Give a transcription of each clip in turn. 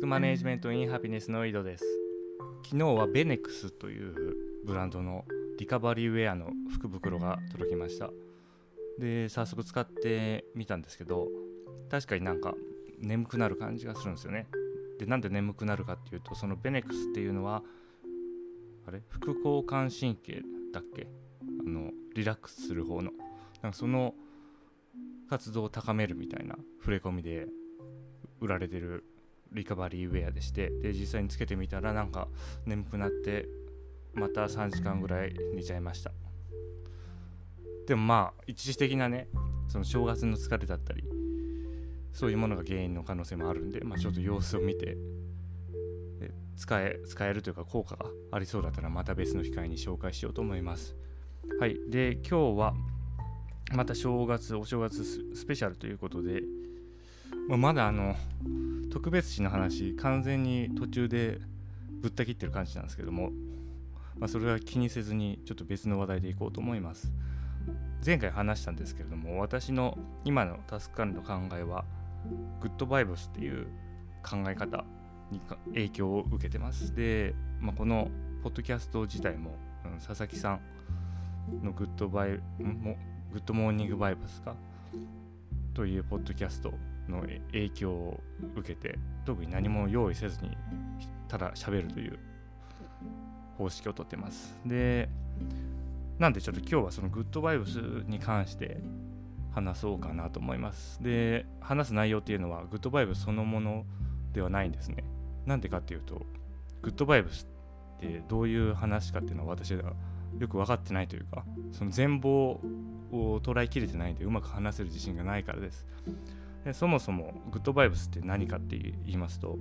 クマネジメントインハピネスの井戸です。昨日はベネクスというブランドのリカバリーウェアの福袋が届きました。で早速使ってみたんですけど確かになんか眠くなる感じがするんですよね。でなんで眠くなるかっていうとそのベネクスっていうのはあれ？副交感神経だっけ？あのリラックスする方の。なんかその活動を高めるみたいな触れ込みで売られてるリカバリーウェアでしてで実際につけてみたらなんか眠くなってまた3時間ぐらい寝ちゃいました。でもまあ一時的なねその正月の疲れだったりそういうものが原因の可能性もあるんで、まあ、ちょっと様子を見て使え使えるというか効果がありそうだったらまた別の機会に紹介しようと思います。はい。で今日はまた正月お正月スペシャルということで、まあ、まだあの特別誌の話完全に途中でぶった切ってる感じなんですけども、まあ、それは気にせずにちょっと別の話題でいこうと思います。前回話したんですけれども私の今のタスク管理の考えはグッドバイブスっていう考え方に影響を受けてます。で、まあ、このポッドキャスト自体も、うん、佐々木さんのグッドバイもグッドモーニングバイブスかというポッドキャストの影響を受けて特に何も用意せずにただ喋るという方式をとってます。でなんでちょっと今日はそのグッドバイブスに関して話そうかなと思います。で話す内容っていうのはグッドバイブスそのものではないんですね。なんでかっていうとグッドバイブスってどういう話かっていうのは私はよく分かってないというかその全貌を捉えきれてないんでうまく話せる自信がないからです。でそもそもグッドバイブスって何かって言いますと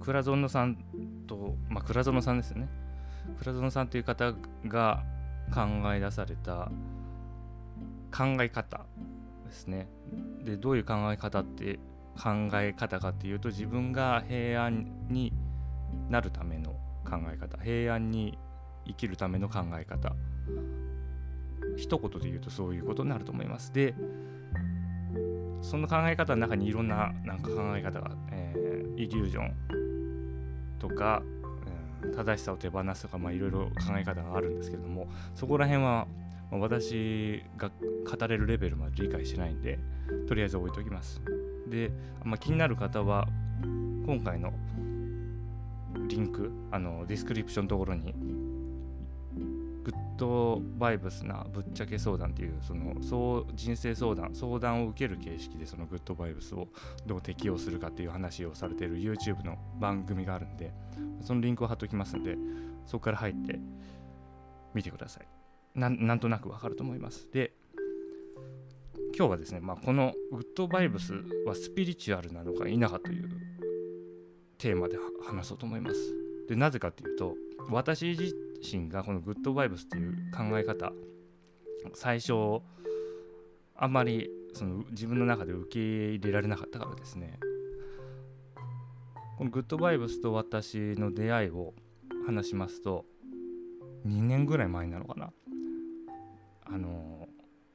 倉園さんと、まあ、倉園さんですよね。倉園さんという方が考え出された考え方ですね。でどういう考え方って考え方かっていうと自分が平安になるための考え方平安に生きるための考え方。一言で言うとそういうことになると思います。でその考え方の中にいろんななんか考え方が、えー、イリュージョンとか、うん、正しさを手放すとか、まあ、いろいろ考え方があるんですけどもそこら辺は、まあ、私が語れるレベルまで理解しないんでとりあえず置いときます。で、まあ、気になる方は今回のリンクあのディスクリプションのところにグッドバイブスなぶっちゃけ相談っていうそのそう人生相談相談を受ける形式でそのグッドバイブスをどう適用するかっていう話をされている YouTube の番組があるんでそのリンクを貼っておきますんでそこから入ってみてください。なんとなくわかると思います。で今日はですね、まあ、このグッドバイブスはスピリチュアルなのか否かというテーマで話そうと思います。でなぜかっていうと私自身がこのグッドバイブスっていう考え方最初あんまりその自分の中で受け入れられなかったからですね。このグッドバイブスと私の出会いを話しますと2年ぐらい前なのかな。あの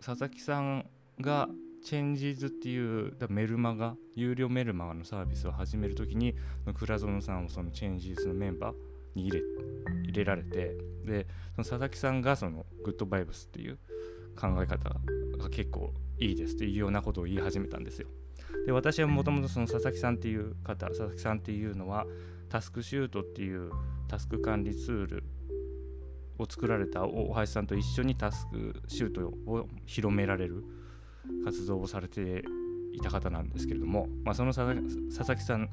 佐々木さんがチェンジーズっていうメルマガ有料メルマガのサービスを始めるときに倉園さんをそのチェンジーズのメンバーに入れ入れられてでその佐々木さんがそのグッドバイブスっていう考え方が結構いいですっていうようなことを言い始めたんですよ。で私はもともとその佐々木さんっていう方佐々木さんっていうのはタスクシュートっていうタスク管理ツールを作られた大橋さんと一緒にタスクシュートを広められる活動をされていた方なんですけれども、まあ、その佐々木さん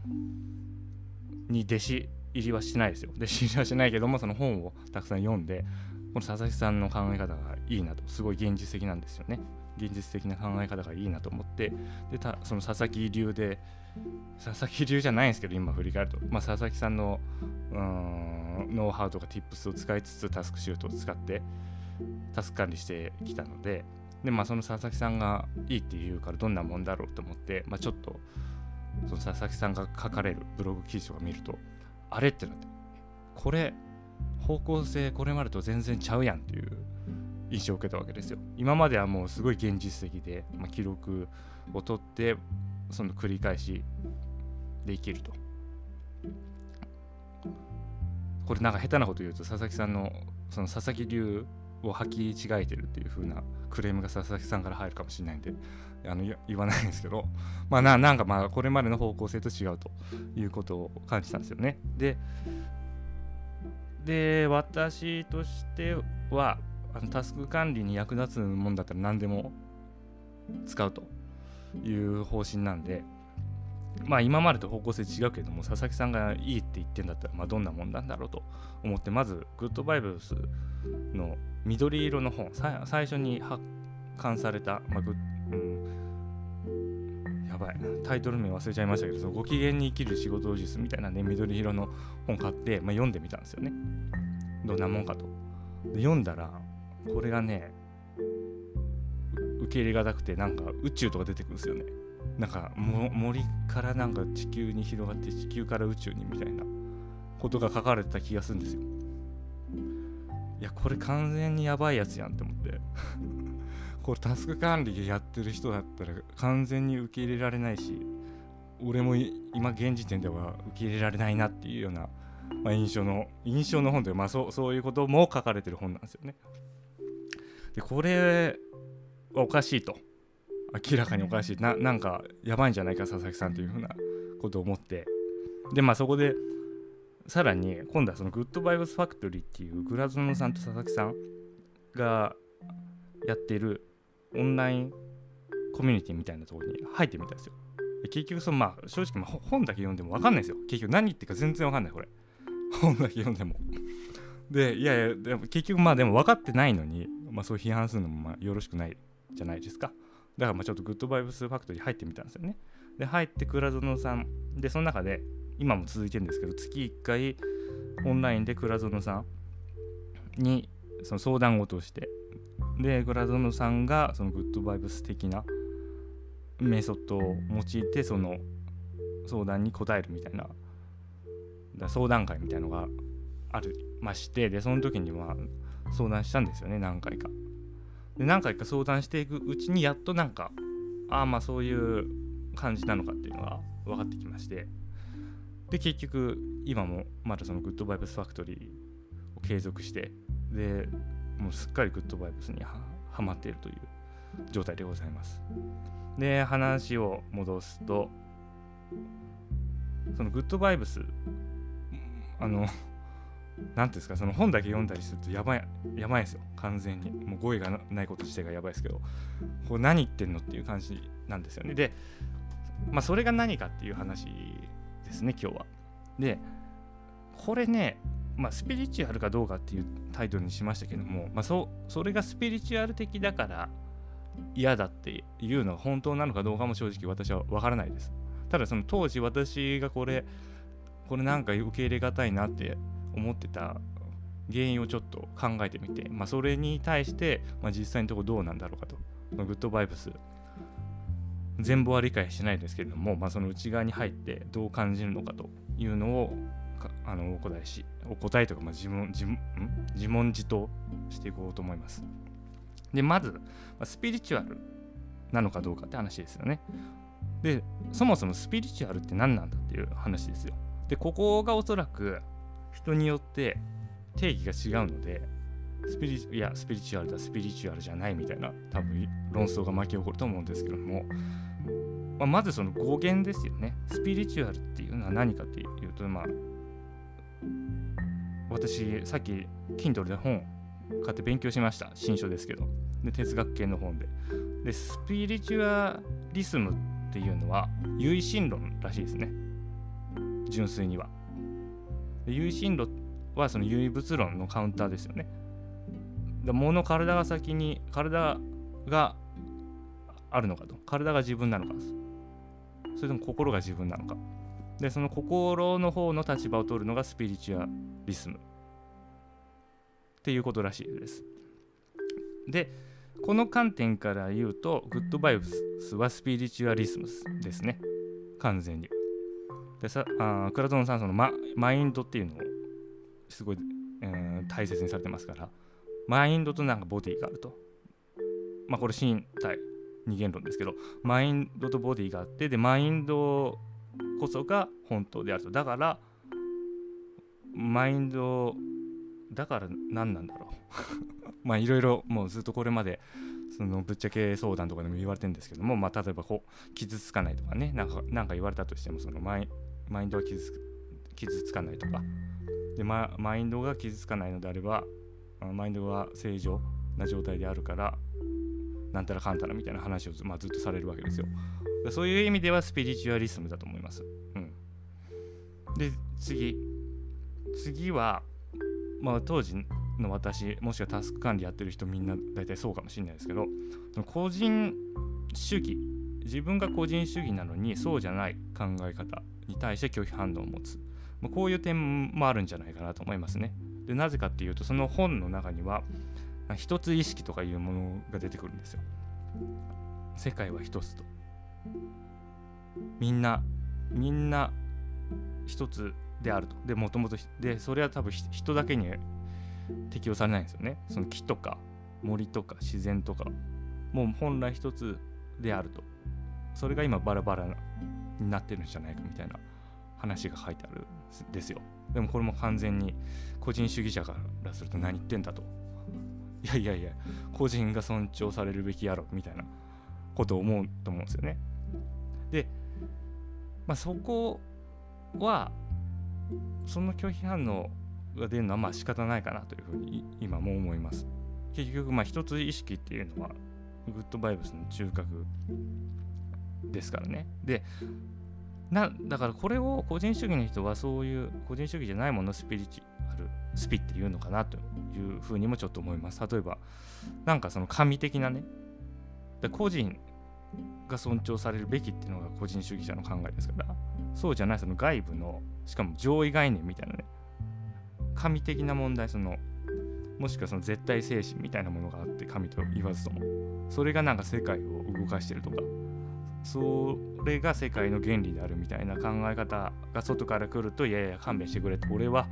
に弟子入りはしないですよ。弟子入りはしないけどもその本をたくさん読んでこの佐々木さんの考え方がいいなとすごい現実的なんですよね。現実的な考え方がいいなと思ってでたその佐々木流で佐々木流じゃないんですけど今振り返ると、まあ、佐々木さんのうんノウハウとか tips を使いつつタスクシュートを使ってタスク管理してきたのででまあその佐々木さんがいいって言うからどんなもんだろうと思って、まあ、ちょっとその佐々木さんが書かれるブログ記事とか見るとあれってなってこれ方向性これまでと全然ちゃうやんっていう印象を受けたわけですよ。今まではもうすごい現実的で、まあ、記録を取ってその繰り返しで生きると。これなんか下手なこと言うと佐々木さんのその佐々木流を履き違えてるっていう風なクレームが佐々木さんから入るかもしれないんであの言わないんですけど まあななんかまあこれまでの方向性と違うということを感じたんですよね。でで私としてはあのタスク管理に役立つもんだったら何でも使うという方針なんでまあ今までと方向性違うけども佐々木さんがいいって言ってんだったらまあどんなもんなんだろうと思ってまずグッドバイブスの緑色の本最初に発刊された、まあグうん、やばいタイトル名忘れちゃいましたけどそのご機嫌に生きる仕事術みたいなね緑色の本買って、まあ、読んでみたんですよね。どんなもんかと。で読んだらこれがね受け入れがたくてなんか宇宙とか出てくるんですよね。なんか森からなんか地球に広がって地球から宇宙にみたいなことが書かれてた気がするんですよ。いやこれ完全にやばいやつやんって思って。これタスク管理やってる人だったら完全に受け入れられないし俺も今現時点では受け入れられないなっていうような、まあ、印象の印象の本で、まあ、そうそういうことも書かれてる本なんですよね。でこれはおかしいと。明らかにおかしい。ななんかやばいんじゃないか佐々木さんというふうなことを思って。でまあそこでさらに今度はそのグッドバイブスファクトリーっていうグラズノさんと佐々木さんがやっているオンラインコミュニティみたいなところに入ってみたんですよ。結局そのまあ正直ま本だけ読んでも分かんないですよ。結局何言ってるか全然分かんないこれ。本だけ読んでも。でいやいやでも結局まあでも分かってないのに、まあ、そう批判するのもまあよろしくないじゃないですか。だからまあちょっとグッドバイブスファクトリー入ってみたんですよね。で、入って倉園さん、で、その中で、今も続いてるんですけど、月1回オンラインで倉園さんにその相談事をして、で、倉園さんがそのグッドバイブス的なメソッドを用いて、その相談に答えるみたいな、だ相談会みたいのがありまして、で、その時には相談したんですよね、何回か。で何回か相談していくうちにやっとなんかああまあそういう感じなのかっていうのが分かってきまして。で結局今もまだそのグッドバイブスファクトリーを継続してでもうすっかりグッドバイブスにはまっているという状態でございます。で話を戻すとそのグッドバイブスあの何ていうんですかその本だけ読んだりするとやばいやばいですよ。完全に。もう語彙がないこと自体がやばいですけど。これ何言ってんのっていう感じなんですよね。でまあそれが何かっていう話ですね今日は。でこれねまあスピリチュアルかどうかっていうタイトルにしましたけどもまあそそれがスピリチュアル的だから嫌だっていうのは本当なのかどうかも正直私は分からないです。ただその当時私がこれこれなんか受け入れがたいなって思ってた原因をちょっと考えてみて、まあ、それに対して、まあ、実際のところどうなんだろうかと、グッドバイブス。全部は理解しないですけれども、まあ、その内側に入ってどう感じるのかというのをあのお答えしお答えとか、まあ、自問自自問自答していこうと思います。でまず、ま、スピリチュアルなのかどうかって話ですよね。でそもそもスピリチュアルって何なんだっていう話ですよ。でここがおそらく人によって定義が違うのでスピリいやスピリチュアルだスピリチュアルじゃないみたいな多分論争が巻き起こると思うんですけども、まあ、まずその語源ですよね。スピリチュアルっていうのは何かっていうとまあ私さっき Kindle で本買って勉強しました。新書ですけど。で哲学系の本で。でスピリチュアリスムっていうのは唯心論らしいですね。純粋には。有心論はその唯物論のカウンターですよね。で物体が先に体があるのかと。体が自分なのかそれとも心が自分なのか。でその心の方の立場を取るのがスピリチュアリスム。っていうことらしいです。でこの観点から言うとグッドバイブスはスピリチュアリスムですね。完全に。でさあ倉園さんそのママインドっていうのをすごい、えー、大切にされてますからマインドとなんかボディがあると。まあこれ身体二元論ですけどマインドとボディがあってでマインドこそが本当であると。だからマインドだから何なんだろう。まあいろいろもうずっとこれまでそのぶっちゃけ相談とかでも言われてるんですけども、まあ、例えばこう傷つかないとかねなんかなんか言われたとしてもそのマイマインドは傷つ傷つかないとか。で、ま、マインドが傷つかないのであればマインドが正常な状態であるからなんたらかんたらみたいな話を、まあ、ずっとされるわけですよ。そういう意味ではスピリチュアリスムだと思います、うん、で次。次はまあ当時の私もしくはタスク管理やってる人みんな大体そうかもしれないですけど個人主義自分が個人主義なのにそうじゃない考え方に対して拒否反応を持つ、まあ、こういう点もあるんじゃないかなと思いますね。でなぜかっていうとその本の中には一つ意識とかいうものが出てくるんですよ。世界は一つと。みんなみんな一つであると。でもともとでそれは多分人だけに適用されないんですよね。その木とか森とか自然とか。もう本来一つであると。それが今バラバラになってるんじゃないかみたいな話が書いてあるんですよ。でもこれも完全に個人主義者からすると何言ってんだと。いやいやいや個人が尊重されるべきやろみたいなことを思うと思うんですよね。で、まあ、そこはその拒否反応が出るのはまあ仕方ないかなというふうに今も思います。結局まあ一つ意識っていうのはグッドバイブスの中核ですからね。でなだからこれを個人主義の人はそういう個人主義じゃないものスピリチュアルスピっていうのかなというふうにもちょっと思います。例えばなんかその神的なね個人が尊重されるべきっていうのが個人主義者の考えですからそうじゃないその外部のしかも上位概念みたいなね神的な問題そのもしくはその絶対精神みたいなものがあって神と言わずともそれがなんか世界を動かしてるとかそれが世界の原理であるみたいな考え方が外から来るといやいや勘弁してくれと。俺は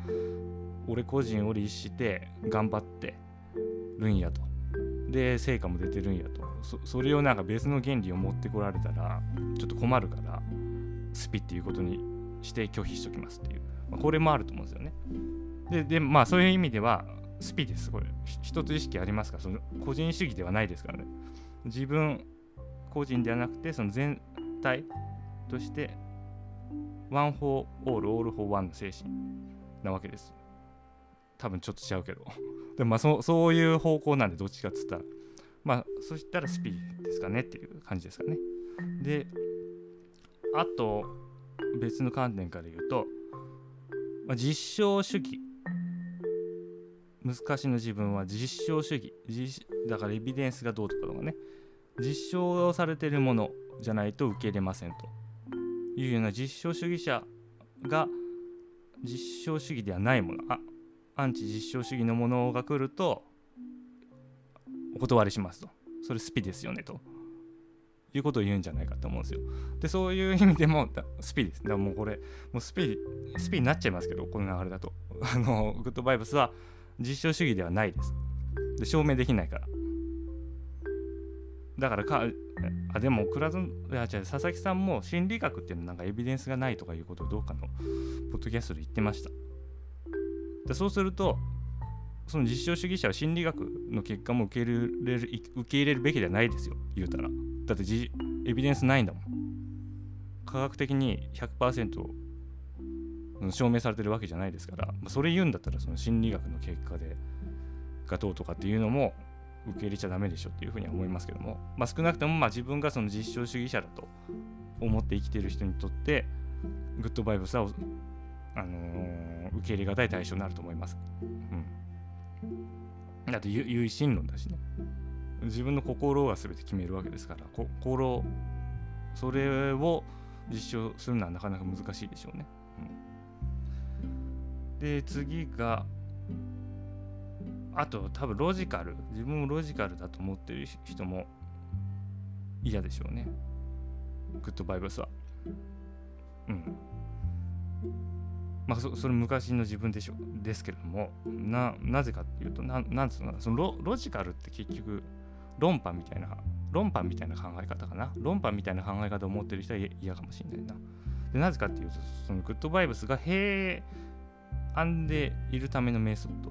俺個人を律して頑張ってるんやと。で成果も出てるんやと。それをなんか別の原理を持ってこられたらちょっと困るからスピっていうことにして拒否しときますっていう、まあ、これもあると思うんですよね。ででまあそういう意味ではスピですこれ一つ意識ありますからその個人主義ではないですからね。自分個人ではなくてその全体として One for all, all for one の精神なわけです。多分ちょっと違うけど。でもまあそそういう方向なんでどっちかっつったら。まあそしたらスピーですかねっていう感じですかね。であと別の観点から言うと、まあ、実証主義。難しいの自分は実証主義。だからエビデンスがどうとかとかね。実証されているものじゃないと受け入れませんというような実証主義者が実証主義ではないもの。あアンチ実証主義のものが来るとお断りしますと。それスピですよねと。いうことを言うんじゃないかと思うんですよ。でそういう意味でもスピです。だからもうこれもうスピスピになっちゃいますけどこの流れだと。あのグッドバイブスは実証主義ではないです。で証明できないから。だからかあでも倉園いや違う佐々木さんも心理学っていうのなんかエビデンスがないとかいうことをどうかのポッドキャストで言ってました。でそうするとその実証主義者は心理学の結果も受け入れる受け入れるべきではないですよ。言うたら。だってエビデンスないんだもん。科学的に100%証明されてるわけじゃないですから。それ言うんだったらその心理学の結果でがどうとかっていうのも受け入れちゃダメでしょっていうふうには思いますけども、まあ、少なくともまあ自分がその実証主義者だと思って生きてる人にとってグッドバイブスはあのー、受け入れがたい対象になると思います。うん、だって唯心論だしね自分の心が全て決めるわけですから心それを実証するのはなかなか難しいでしょうね。うん、で次があと多分ロジカル自分もロジカルだと思ってる人も嫌でしょうね。グッドバイブスは。うん。まあそそれ昔の自分でしょですけれどもななぜかっていうとななんつうのそのロロジカルって結局論破みたいな論破みたいな考え方かな。論破みたいな考え方を持ってる人は嫌かもしれないな。でなぜかっていうとそのグッドバイブスがへえ安でいるためのメソッド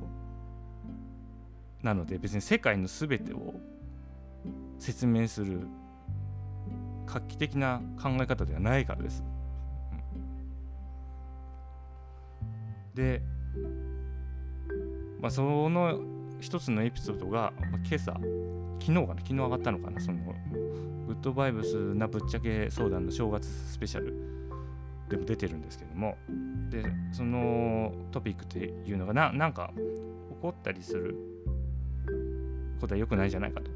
なので別に世界の全てを説明する画期的な考え方ではないからです。で、まあ、その一つのエピソードが、まあ、今朝昨日かな？昨日上がったのかな？そのグッドバイブスなぶっちゃけ相談の正月スペシャルでも出てるんですけども。でそのトピックっていうのがななんか怒ったりすることは良くないじゃないかと。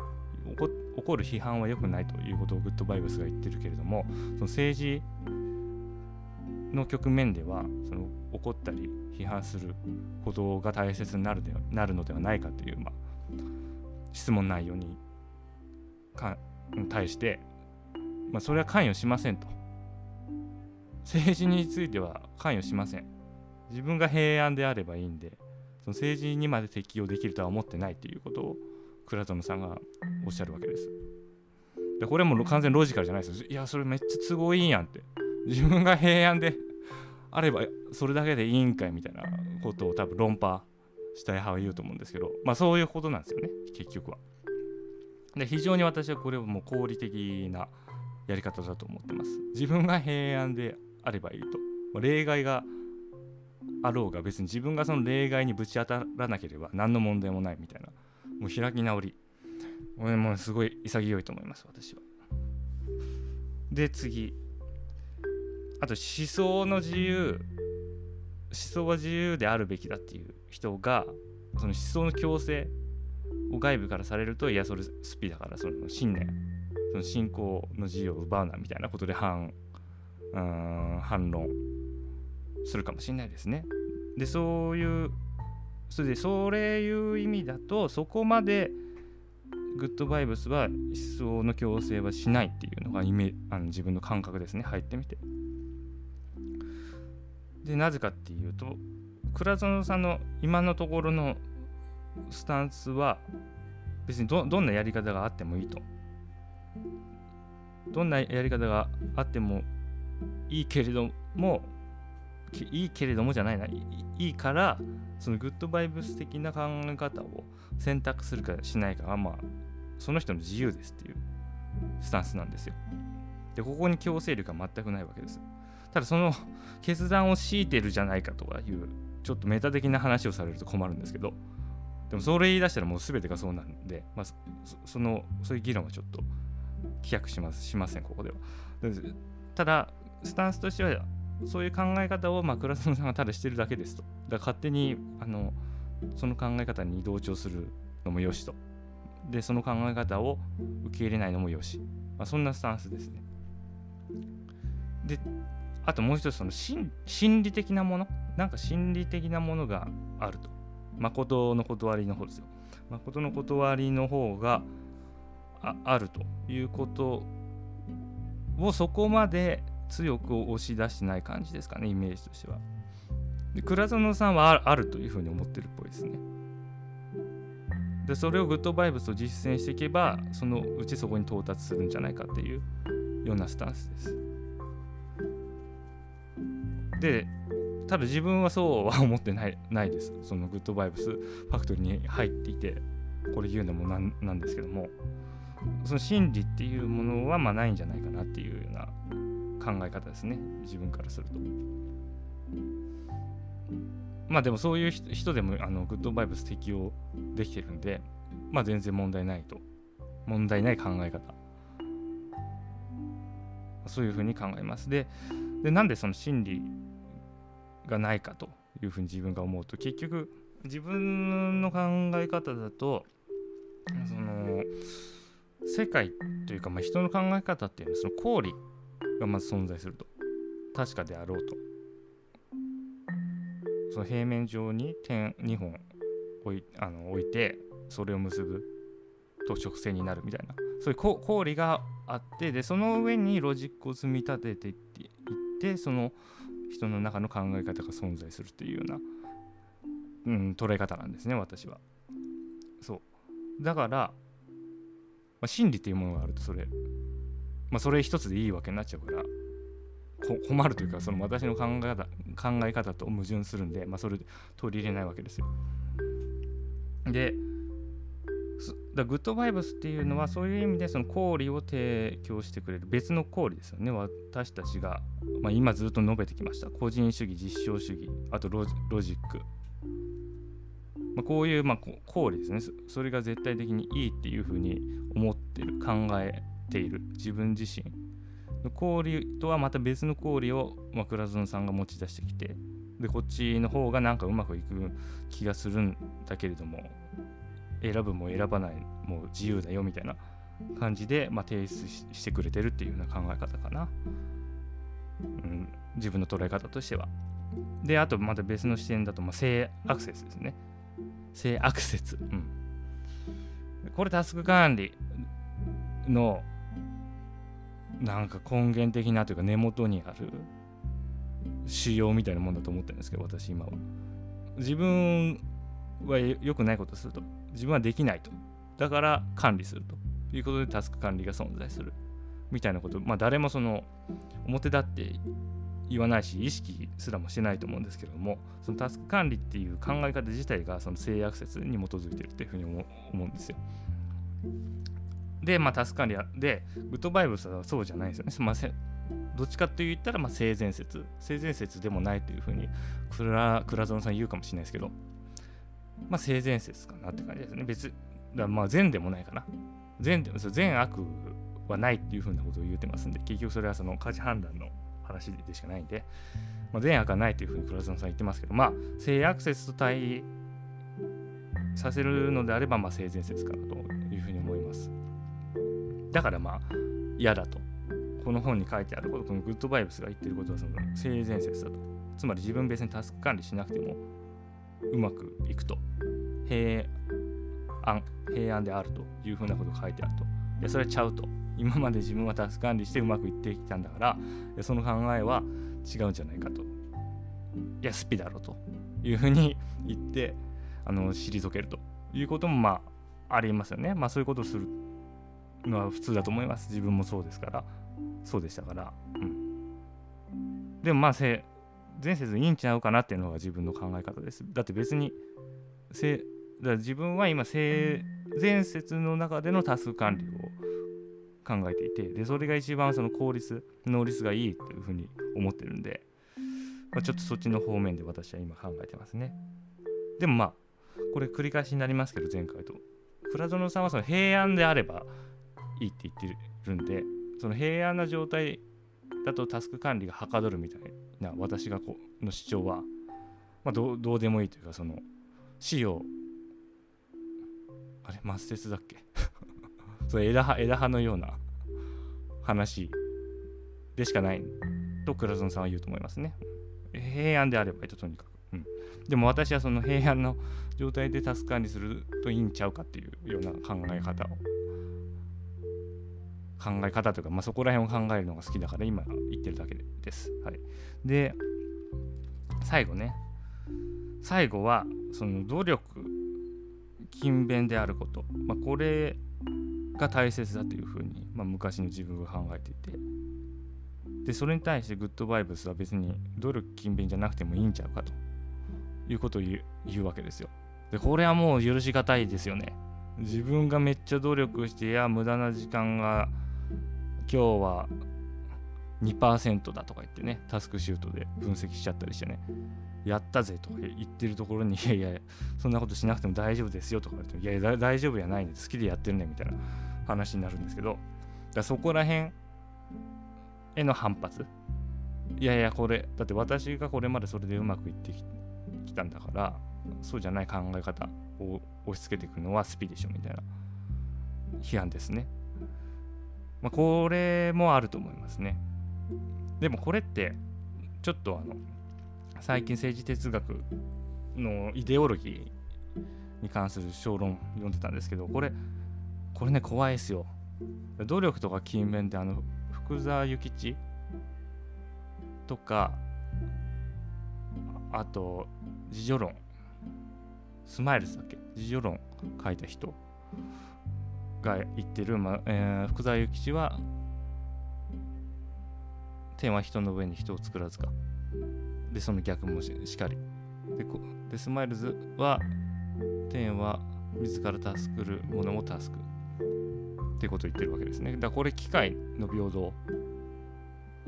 起こる批判は良くないということをグッドバイブスが言ってるけれどもその政治の局面ではその怒ったり批判することが大切になるでなるのではないかという、まあ、質問内容に対して、まあ、それは関与しませんと。政治については関与しません。自分が平安であればいいんでその政治にまで適用できるとは思ってないということを倉園さんがおっしゃるわけです。でこれも完全ロジカルじゃないです。いやそれめっちゃ都合いいやんって。自分が平安であればそれだけでいいんかいみたいなことを多分論破したい派は言うと思うんですけどまあそういうことなんですよね結局は。で非常に私はこれはもう合理的なやり方だと思ってます。自分が平安であればいいと。ま例外があろうが別に自分がその例外にぶち当たらなければ何の問題もないみたいな。もう開き直り。俺もすごい潔いと思います私は。で次。あと思想の自由思想は自由であるべきだっていう人がその思想の強制を外部からされるといやそれスピだからその信念その信仰の自由を奪うなみたいなことで反うん反論するかもしれないですね。でそういうそれでそれいう意味だとそこまでグッドバイブスは思想の強制はしないっていうのがイメあの自分の感覚ですね入ってみて。でなぜかっていうと倉園さんの今のところのスタンスは別にどどんなやり方があってもいいと。どんなやり方があってもいいけれどもいいけれどもじゃないないいからそのグッドバイブス的な考え方を選択するかしないかはまあその人の自由ですっていうスタンスなんですよ。でここに強制力は全くないわけです。ただその決断を強いてるじゃないかとかいうちょっとメタ的な話をされると困るんですけどでもそれ言い出したらもう全てがそうなんで、まあ、そのそういう議論はちょっと棄却しますしませんここでは。ただスタンスとしてはそういう考え方を、まあ、倉園さんがただしてるだけですと。だ勝手にあのその考え方に同調するのもよしと。で、その考え方を受け入れないのもよし。まあ、そんなスタンスですね。で、あともう一つ、その心理的なもの、なんか心理的なものがあると。誠の断りの方ですよ。誠の断りの方があるということをそこまで強く押し出してない感じですかねイメージとしては。で倉園さんはあるというふうに思ってるっぽいですね。でそれをグッドバイブスを実践していけばそのうちそこに到達するんじゃないかっていうようなスタンスです。でただ自分はそうは思ってないないです。そのグッドバイブスファクトリーに入っていてこれ言うのもなんなんですけども。その心理っていうものはまあないんじゃないかなっていうような考え方ですね。自分からすると。まあでもそういう人でもあのグッドバイブス適用できてるんでまあ全然問題ないと。問題ない考え方。そういうふうに考えます。ででなんでその心理がないかというふうに自分が思うと結局自分の考え方だとその世界というか、まあ、人の考え方っていうのはその公理がまず存在すると。確かであろうと。その平面上に点2本置いあの置いてそれを結ぶと直線になるみたいな。そういう公理があってでその上にロジックを積み立てていってその人の中の考え方が存在するっていうような、うん、捉え方なんですね私は。そう。だから、まあ、真理っていうものがあるとそれ。まあ、それ一つでいいわけになっちゃうから困るというかその私の考え方考え方と矛盾するんで、まあ、それ取り入れないわけですよ。でだグッドバイブスっていうのはそういう意味でその氷を提供してくれる別の氷ですよね。私たちが、まあ、今ずっと述べてきました。個人主義実証主義あとロジック、まあ、こういうまあ氷ですね。それが絶対的にいいっていうふうに思ってる考えている自分自身の氷とはまた別の氷を、まあ、倉園さんが持ち出してきてでこっちの方がなんかうまくいく気がするんだけれども選ぶも選ばないもう自由だよみたいな感じで、まあ、提出してくれてるっていうような考え方かな、うん、自分の捉え方としては。であとまた別の視点だと、まあ、性アクセスですね。性アクセス、うん、これタスク管理のなんか根源的なというか根元にある。仕様みたいなもんだと思ってるんですけど私今は自分は良くないことすると。自分はできないと。だから管理すると。いうことでタスク管理が存在する。みたいなことまあ誰もその表立って言わないし意識すらもしてないと思うんですけれどもそのタスク管理っていう考え方自体がその性悪説に基づいてるっていうふうに思うんですよ。で、まあ、タスク管理でグッドバイブスはそうじゃないですよね。まあ、どっちかと言ったらまあ性善説性善説でもないというふうに倉園さん言うかもしれないですけどまあ、性善説かなって感じですね。別、だまあ善でもないかな。善で善悪はないっていうふうなことを言ってますんで、結局それはその価値判断の話でしかないんで、まあ、善悪はないというふうに倉園さん言ってますけど、まあ、性悪説と対させるのであれば、まあ、性善説かなと思います。だからまあ、嫌だと。この本に書いてあること、このグッドバイブスが言ってることはその性善説だと。つまり自分別にタスク管理しなくてもうまくいくと。平安平安であるというふうなことが書いてあると。いやそれはちゃうと。今まで自分はタスク管理してうまくいってきたんだからその考えは違うんじゃないかと。いやスピだろというふうに言ってあの退けるということもまあありますよね。まあそういうことをするのは普通だと思います。自分もそうですから。そうでしたから。うん。でもまあせ前節いいんちゃうかなっていうのが自分の考え方です。だって別にせだ自分は今性前節の中でのタスク管理を考えていてでそれが一番その効率能率がいいというふうに思ってるんで、まあ、ちょっとそっちの方面で私は今考えてますね。でもまあこれ繰り返しになりますけど前回と。倉園さんはその平安であればいいって言ってるんでその平安な状態だとタスク管理がはかどるみたいな私がこの主張は、まあ、どうでもいいというかその死をあれ末節だっけ？それ枝葉枝葉のような話でしかないと倉園さんは言うと思いますね。平安であればいいととにかく。うん、でも私はその平安の状態でタスク管理するといいんちゃうかっていうような考え方を考え方というか、まあ、そこら辺を考えるのが好きだから今言ってるだけです。はい、で最後ね。最後はその努力勤勉であること、まあ、これが大切だというふうに、まあ、昔の自分が考えていて。でそれに対してグッドバイブスは別に努力勤勉じゃなくてもいいんちゃうかと。いうことを言うわけですよ。でこれはもう許し難いですよね。自分がめっちゃ努力してや無駄な時間が今日は2%だとか言ってねタスクシュートで分析しちゃったりしてねやったぜとか言ってるところにいやいやそんなことしなくても大丈夫ですよとか言っていやいや大丈夫やないね好きでやってるねみたいな話になるんですけどだそこら辺への反発。いやいやこれだって私がこれまでそれでうまくいってきたんだからそうじゃない考え方を押し付けていくのはスピでしょみたいな批判ですね。まあ、これもあると思いますね。でもこれってちょっとあの最近政治哲学のイデオロギーに関する小論読んでたんですけどこれこれね怖いですよ。努力とか勤勉であの福沢諭吉？とかあと自助論スマイルズだっけ？自助論書いた人が言ってる、まえー、福沢諭吉は天は人の上に人を作らずか。でその逆もししかり。でこでスマイルズは天は自ら助くる者を助く。ってことを言ってるわけですね。だからこれ機会の平等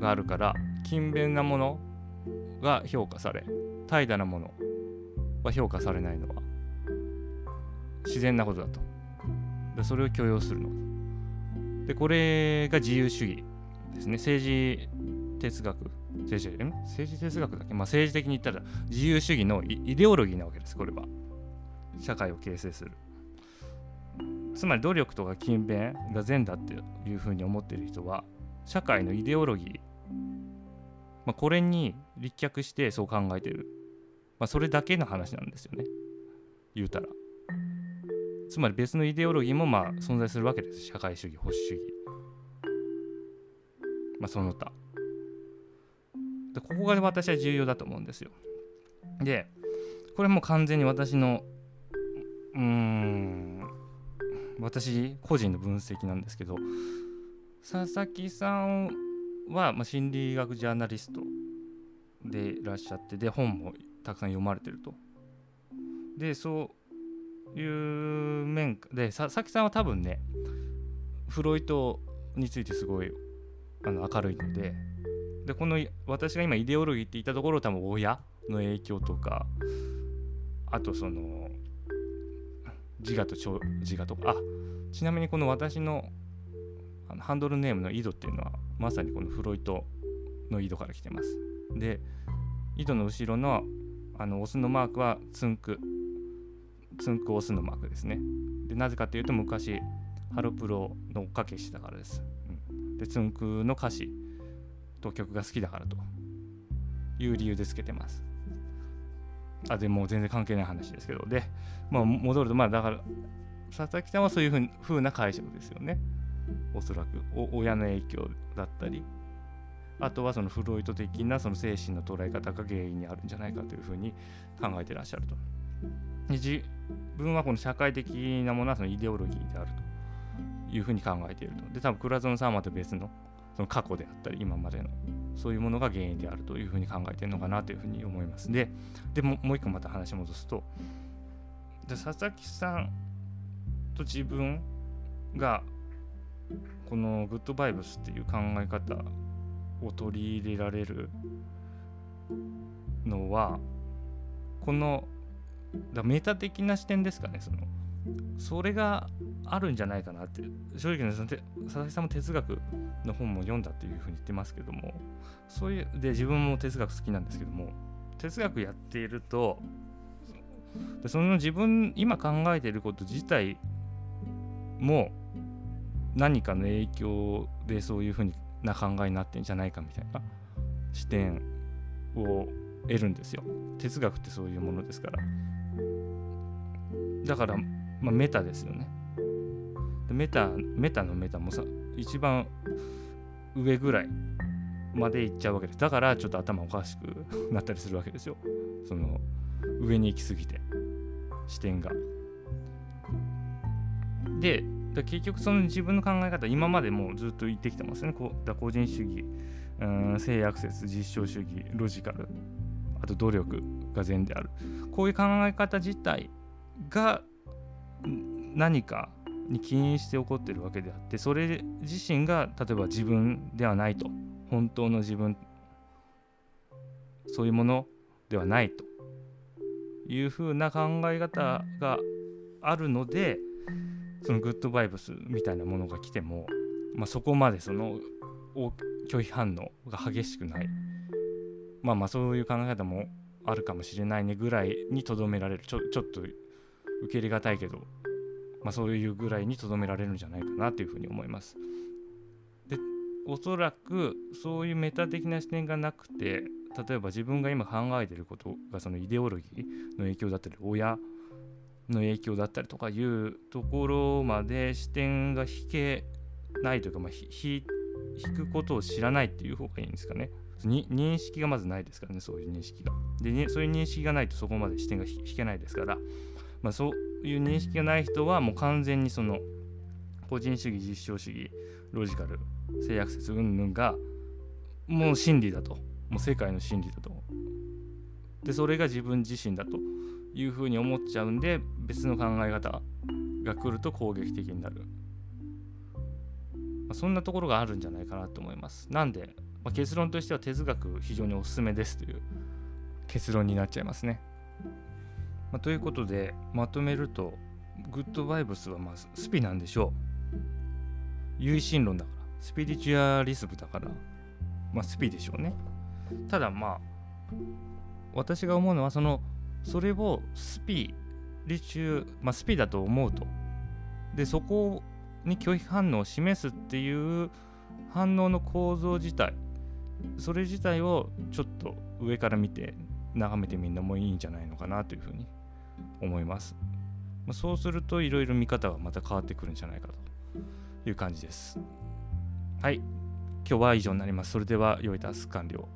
があるから勤勉なものが評価され怠惰なものは評価されないのは自然なことだと。それを許容するの。でこれが自由主義ですね。政治哲学政治政治哲学だけ、まあ、政治的に言ったら自由主義のイデオロギーなわけです。これは。社会を形成する。つまり努力とか勤勉が善だっていうふうに思ってる人は社会のイデオロギー、まあ、これに立脚してそう考えてる、まあ、それだけの話なんですよね。言うたら。つまり別のイデオロギーもまあ存在するわけです。社会主義保守主義。まあその他。でここが私は重要だと思うんですよ。でこれも完全に私のうーん私個人の分析なんですけど佐々木さんは、まあ、心理学ジャーナリストでいらっしゃってで本もたくさん読まれてると。でそういう面で佐々木さんは多分ねフロイトについてすごいあの明るいのででこの私が今イデオロギーって言ったところ多分親の影響とかあとその自我と自我とかあちなみにこの私のあのハンドルネームの井戸っていうのはまさにこのフロイトの井戸から来てます。で井戸の後ろのあのオスのマークはツンクツンクオスのマークですね。でなぜかというと昔ハロプロの追っかけしてたからです、うん、でツンクの歌詞と曲が好きだからと。いう理由でつけてます。あでも全然関係ない話ですけど。で、まあ、戻るとまあだから佐々木さんはそういうふうな解釈ですよね。おそらく。親の影響だったり。あとはそのフロイト的なその精神の捉え方が原因にあるんじゃないかというふうに考えてらっしゃると。分はこの社会的なものはそのイデオロギーであるというふうに考えていると。で多分倉園さんはまた別のその過去であったり今までのそういうものが原因であるというふうに考えているのかなというふうに思います。ででももう一個また話戻すとで佐々木さんと自分がこのグッドバイブスっていう考え方を取り入れられるのはこのだメタ的な視点ですかねその。それがあるんじゃないかなって。正直ね佐々木さんも哲学の本も読んだっていうふうに言ってますけども。そういうで自分も哲学好きなんですけども。哲学やっているとでその自分今考えていること自体も何かの影響でそういうふうな考えになってんじゃないかみたいな視点を得るんですよ。哲学ってそういうものですから。だから、まあ、メタですよね。メタメタのメタもさ一番上ぐらいまで行っちゃうわけです。だからちょっと頭おかしく なったりするわけですよ。その上に行き過ぎて。視点が。で結局その自分の考え方今までもずっと言ってきてますね。こうだ個人主義うん性悪説実証主義ロジカルあと努力が善である。こういう考え方自体が何かに起因して起こってるわけであってそれ自身が例えば自分ではないと。本当の自分。そういうものではないと。いうふうな考え方があるのでそのグッドバイブスみたいなものが来ても、まあ、そこまでその拒否反応が激しくない。まあまあそういう考え方もあるかもしれないねぐらいにとどめられる。ちょちょっと受け入れがたいけど、まあ、そういうぐらいにとどめられるんじゃないかなというふうに思います。でおそらくそういうメタ的な視点がなくて例えば自分が今考えてることがそのイデオロギーの影響だったり親の影響だったりとかいうところまで視点が引けないというか、まあ、引くことを知らないっていう方がいいんですかね。認識がまずないですからね、そういう認識が。で、ね、そういう認識がないとそこまで視点が引けないですから、まあ、そういう認識がない人はもう完全にその個人主義、実証主義、ロジカル、性悪説云々がもう真理だと。もう世界の真理だと。でそれが自分自身だと。いうふうに思っちゃうんで別の考え方が来ると攻撃的になる、まあ、そんなところがあるんじゃないかなと思います。なんで、まあ、結論としては哲学非常におすすめですという結論になっちゃいますね、まあ、ということでまとめるとグッドバイブスはまあスピなんでしょう。唯心論だからスピリチュアリスムだからまあスピでしょうね。ただまあ私が思うのはそのそれをスピリチュまあスピだと思うと。でそこに拒否反応を示すっていう反応の構造自体それ自体をちょっと上から見て眺めてみるのもいいんじゃないのかなというふうに思います。まあ、そうするといろいろ見方がまた変わってくるんじゃないかという感じです。はい。今日は以上になります。それでは良いタスク完了。